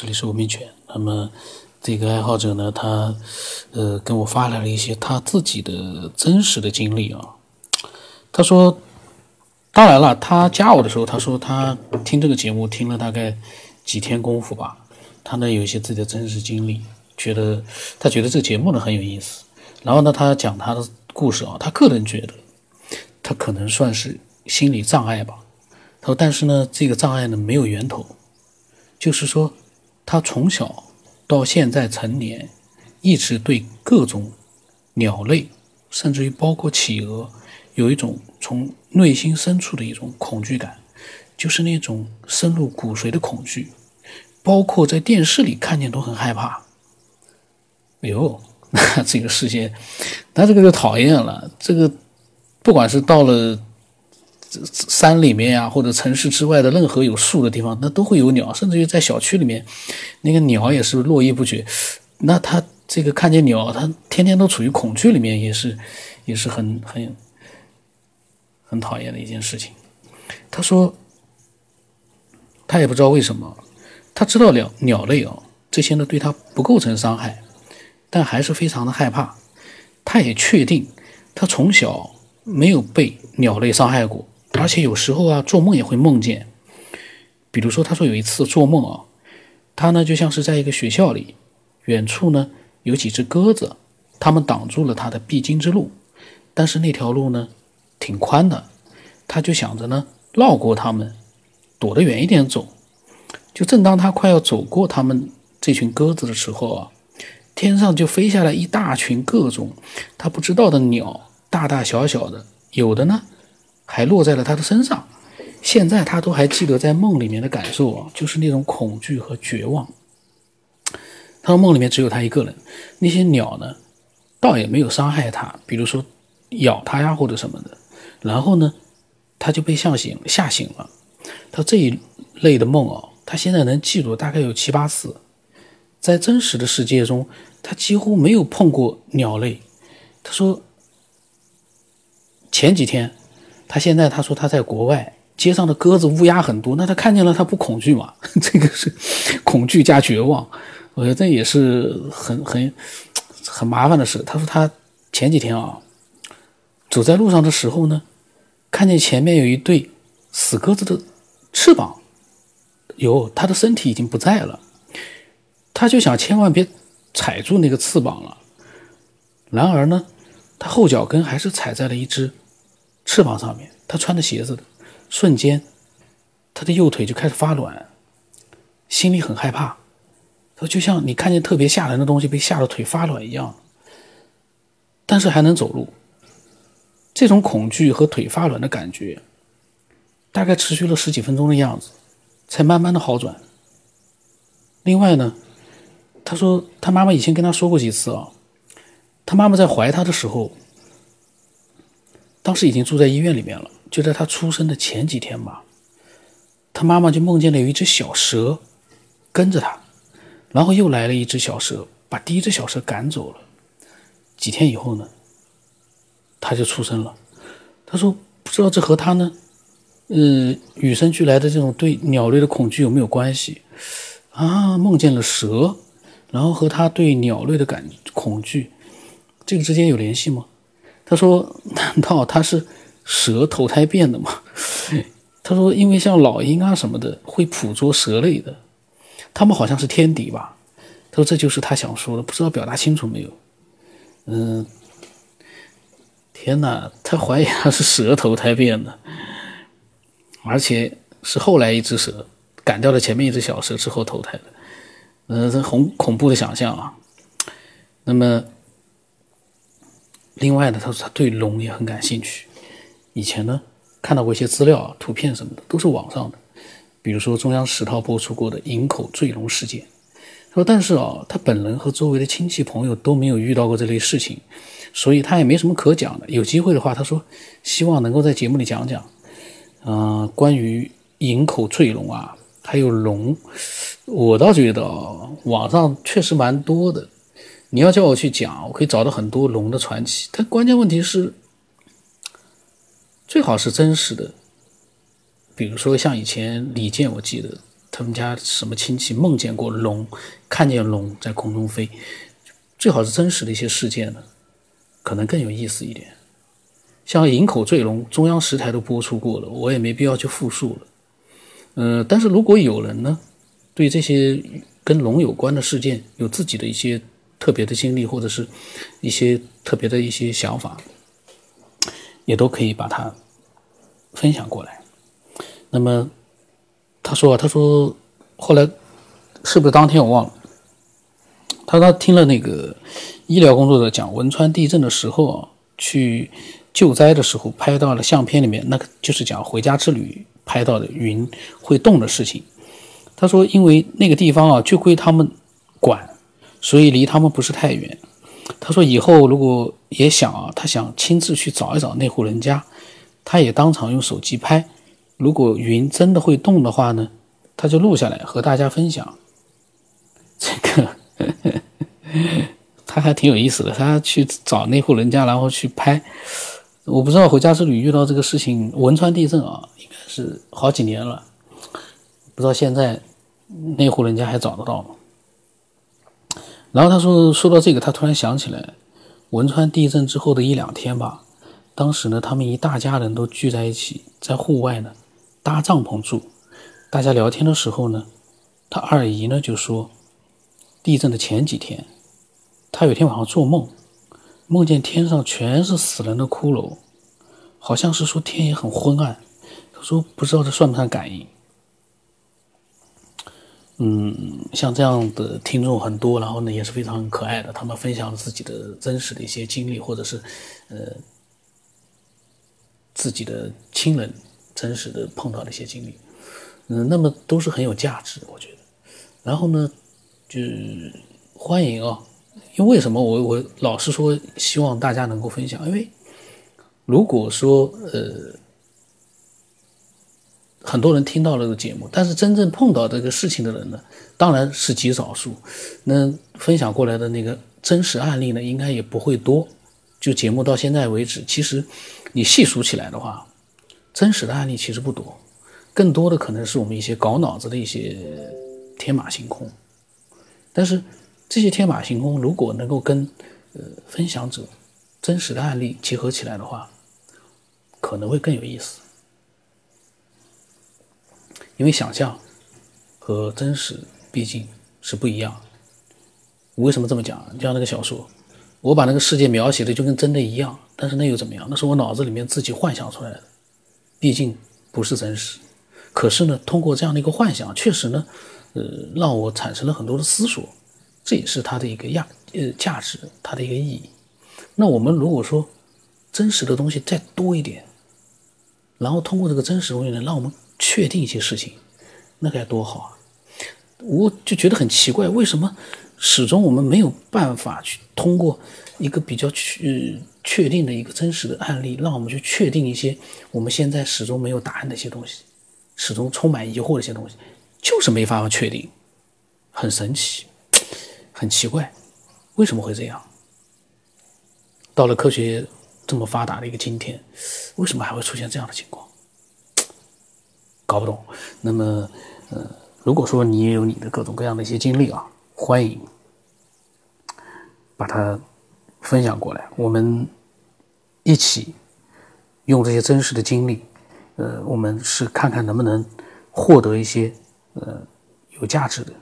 这里是吴明犬。那么这个爱好者呢，他呃跟我发来了一些他自己的真实的经历啊。他说，当然了，他加我的时候，他说他听这个节目听了大概几天功夫吧。他呢有一些自己的真实经历，觉得他觉得这个节目呢很有意思。然后呢，他讲他的故事啊，他个人觉得他可能算是心理障碍吧。他说，但是呢，这个障碍呢没有源头。就是说，他从小到现在成年，一直对各种鸟类，甚至于包括企鹅，有一种从内心深处的一种恐惧感，就是那种深入骨髓的恐惧，包括在电视里看见都很害怕。哎呦，那 这个世界，那这个就讨厌了。这个，不管是到了。山里面呀，或者城市之外的任何有树的地方，那都会有鸟，甚至于在小区里面，那个鸟也是络绎不绝。那他这个看见鸟，他天天都处于恐惧里面，也是，也是很很很讨厌的一件事情。他说，他也不知道为什么，他知道鸟鸟类啊，这些呢对他不构成伤害，但还是非常的害怕。他也确定，他从小没有被鸟类伤害过。而且有时候啊，做梦也会梦见。比如说，他说有一次做梦啊，他呢就像是在一个学校里，远处呢有几只鸽子，它们挡住了他的必经之路。但是那条路呢挺宽的，他就想着呢绕过它们，躲得远一点走。就正当他快要走过他们这群鸽子的时候啊，天上就飞下来一大群各种他不知道的鸟，大大小小的，有的呢。还落在了他的身上，现在他都还记得在梦里面的感受啊，就是那种恐惧和绝望。他说梦里面只有他一个人，那些鸟呢，倒也没有伤害他，比如说咬他呀或者什么的。然后呢，他就被吓醒吓醒了。他这一类的梦啊，他现在能记住大概有七八次。在真实的世界中，他几乎没有碰过鸟类。他说前几天。他现在他说他在国外，街上的鸽子乌鸦很多，那他看见了他不恐惧吗？这个是恐惧加绝望，我觉得这也是很很很麻烦的事。他说他前几天啊，走在路上的时候呢，看见前面有一对死鸽子的翅膀，有他的身体已经不在了，他就想千万别踩住那个翅膀了，然而呢，他后脚跟还是踩在了一只。翅膀上面，他穿着鞋子瞬间，他的右腿就开始发软，心里很害怕。他就像你看见特别吓人的东西被吓得腿发软一样，但是还能走路。这种恐惧和腿发软的感觉，大概持续了十几分钟的样子，才慢慢的好转。另外呢，他说他妈妈以前跟他说过几次啊，他妈妈在怀他的时候。当时已经住在医院里面了，就在他出生的前几天吧，他妈妈就梦见了有一只小蛇跟着他，然后又来了一只小蛇，把第一只小蛇赶走了。几天以后呢，他就出生了。他说不知道这和他呢，呃，与生俱来的这种对鸟类的恐惧有没有关系啊？梦见了蛇，然后和他对鸟类的感恐惧，这个之间有联系吗？他说：“ 难道他是蛇投胎变的吗？” 他说：“因为像老鹰啊什么的会捕捉蛇类的，他们好像是天敌吧？”他说：“这就是他想说的，不知道表达清楚没有？”嗯，天哪，他怀疑他是蛇投胎变的，而且是后来一只蛇赶掉了前面一只小蛇之后投胎的。嗯，这恐恐怖的想象啊。那么。另外呢，他说他对龙也很感兴趣。以前呢，看到过一些资料、图片什么的，都是网上的。比如说中央十套播出过的营口坠龙事件。他说，但是啊，他本人和周围的亲戚朋友都没有遇到过这类事情，所以他也没什么可讲的。有机会的话，他说希望能够在节目里讲讲，嗯，关于营口坠龙啊，还有龙，我倒觉得，网上确实蛮多的。你要叫我去讲，我可以找到很多龙的传奇。但关键问题是，最好是真实的。比如说像以前李健，我记得他们家什么亲戚梦见过龙，看见龙在空中飞，最好是真实的一些事件呢，可能更有意思一点。像营口坠龙，中央十台都播出过了，我也没必要去复述了。嗯，但是如果有人呢，对这些跟龙有关的事件有自己的一些特别的经历，或者是一些特别的一些想法，也都可以把它分享过来。那么。他说：“他说，后来是不是当天我忘了？他说他听了那个医疗工作者讲汶川地震的时候啊，去救灾的时候拍到了相片里面，那个就是讲回家之旅拍到的云会动的事情。他说，因为那个地方啊就归他们管，所以离他们不是太远。他说以后如果也想啊，他想亲自去找一找那户人家，他也当场用手机拍。”如果云真的会动的话呢，他就录下来和大家分享。这个 他还挺有意思的，他去找那户人家，然后去拍。我不知道回家之旅遇到这个事情，汶川地震啊，应该是好几年了，不知道现在那户人家还找得到吗？然后他说说到这个，他突然想起来，汶川地震之后的一两天吧，当时呢，他们一大家人都聚在一起，在户外呢。搭帐篷住，大家聊天的时候呢，他二姨呢就说，地震的前几天，他有天晚上做梦，梦见天上全是死人的骷髅，好像是说天也很昏暗。他说不知道这算不算感应。嗯，像这样的听众很多，然后呢也是非常可爱的，他们分享自己的真实的一些经历，或者是呃自己的亲人。真实的碰到的一些经历，嗯，那么都是很有价值，我觉得。然后呢，就是欢迎啊，因为为什么我我老是说希望大家能够分享？因为如果说呃很多人听到了这个节目，但是真正碰到这个事情的人呢，当然是极少数。那分享过来的那个真实案例呢，应该也不会多。就节目到现在为止，其实你细数起来的话。真实的案例其实不多，更多的可能是我们一些搞脑子的一些天马行空。但是这些天马行空如果能够跟呃分享者真实的案例结合起来的话，可能会更有意思。因为想象和真实毕竟是不一样。我为什么这么讲？就像那个小说，我把那个世界描写的就跟真的一样，但是那又怎么样？那是我脑子里面自己幻想出来的。毕竟不是真实，可是呢，通过这样的一个幻想，确实呢，呃，让我产生了很多的思索，这也是它的一个价呃价值，它的一个意义。那我们如果说真实的东西再多一点，然后通过这个真实东西呢，让我们确定一些事情，那该多好啊！我就觉得很奇怪，为什么始终我们没有办法去通过一个比较去。确定的一个真实的案例，让我们去确定一些我们现在始终没有答案的一些东西，始终充满疑惑的一些东西，就是没法确定，很神奇，很奇怪，为什么会这样？到了科学这么发达的一个今天，为什么还会出现这样的情况？搞不懂。那么，呃，如果说你也有你的各种各样的一些经历啊，欢迎把它分享过来，我们。一起用这些真实的经历，呃，我们是看看能不能获得一些呃有价值的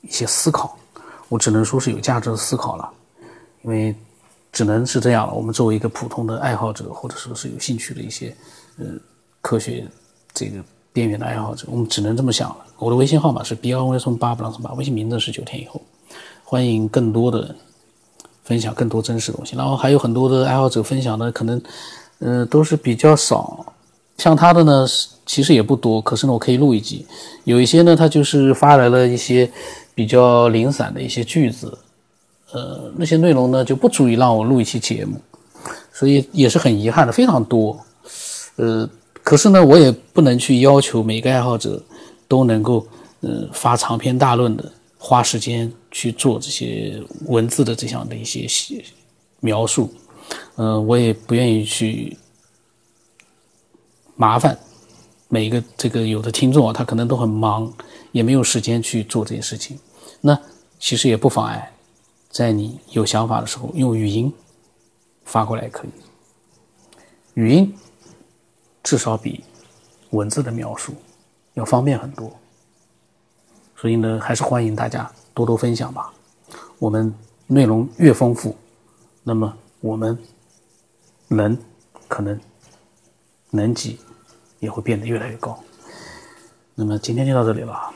一些思考。我只能说是有价值的思考了，因为只能是这样了。我们作为一个普通的爱好者，或者说是有兴趣的一些呃科学这个边缘的爱好者，我们只能这么想了。我的微信号码是 b 二 v 松八不朗松八，微信名字是九天以后，欢迎更多的。分享更多真实东西，然后还有很多的爱好者分享的可能，呃，都是比较少。像他的呢，其实也不多，可是呢，我可以录一集。有一些呢，他就是发来了一些比较零散的一些句子，呃，那些内容呢就不足以让我录一期节目，所以也是很遗憾的，非常多。呃，可是呢，我也不能去要求每个爱好者都能够，呃，发长篇大论的。花时间去做这些文字的这样的一些描述，嗯，我也不愿意去麻烦每一个这个有的听众啊，他可能都很忙，也没有时间去做这些事情。那其实也不妨碍，在你有想法的时候用语音发过来也可以。语音至少比文字的描述要方便很多，所以呢，还是欢迎大家多多分享吧。我们内容越丰富，那么我们能可能能级也会变得越来越高。那么今天就到这里了。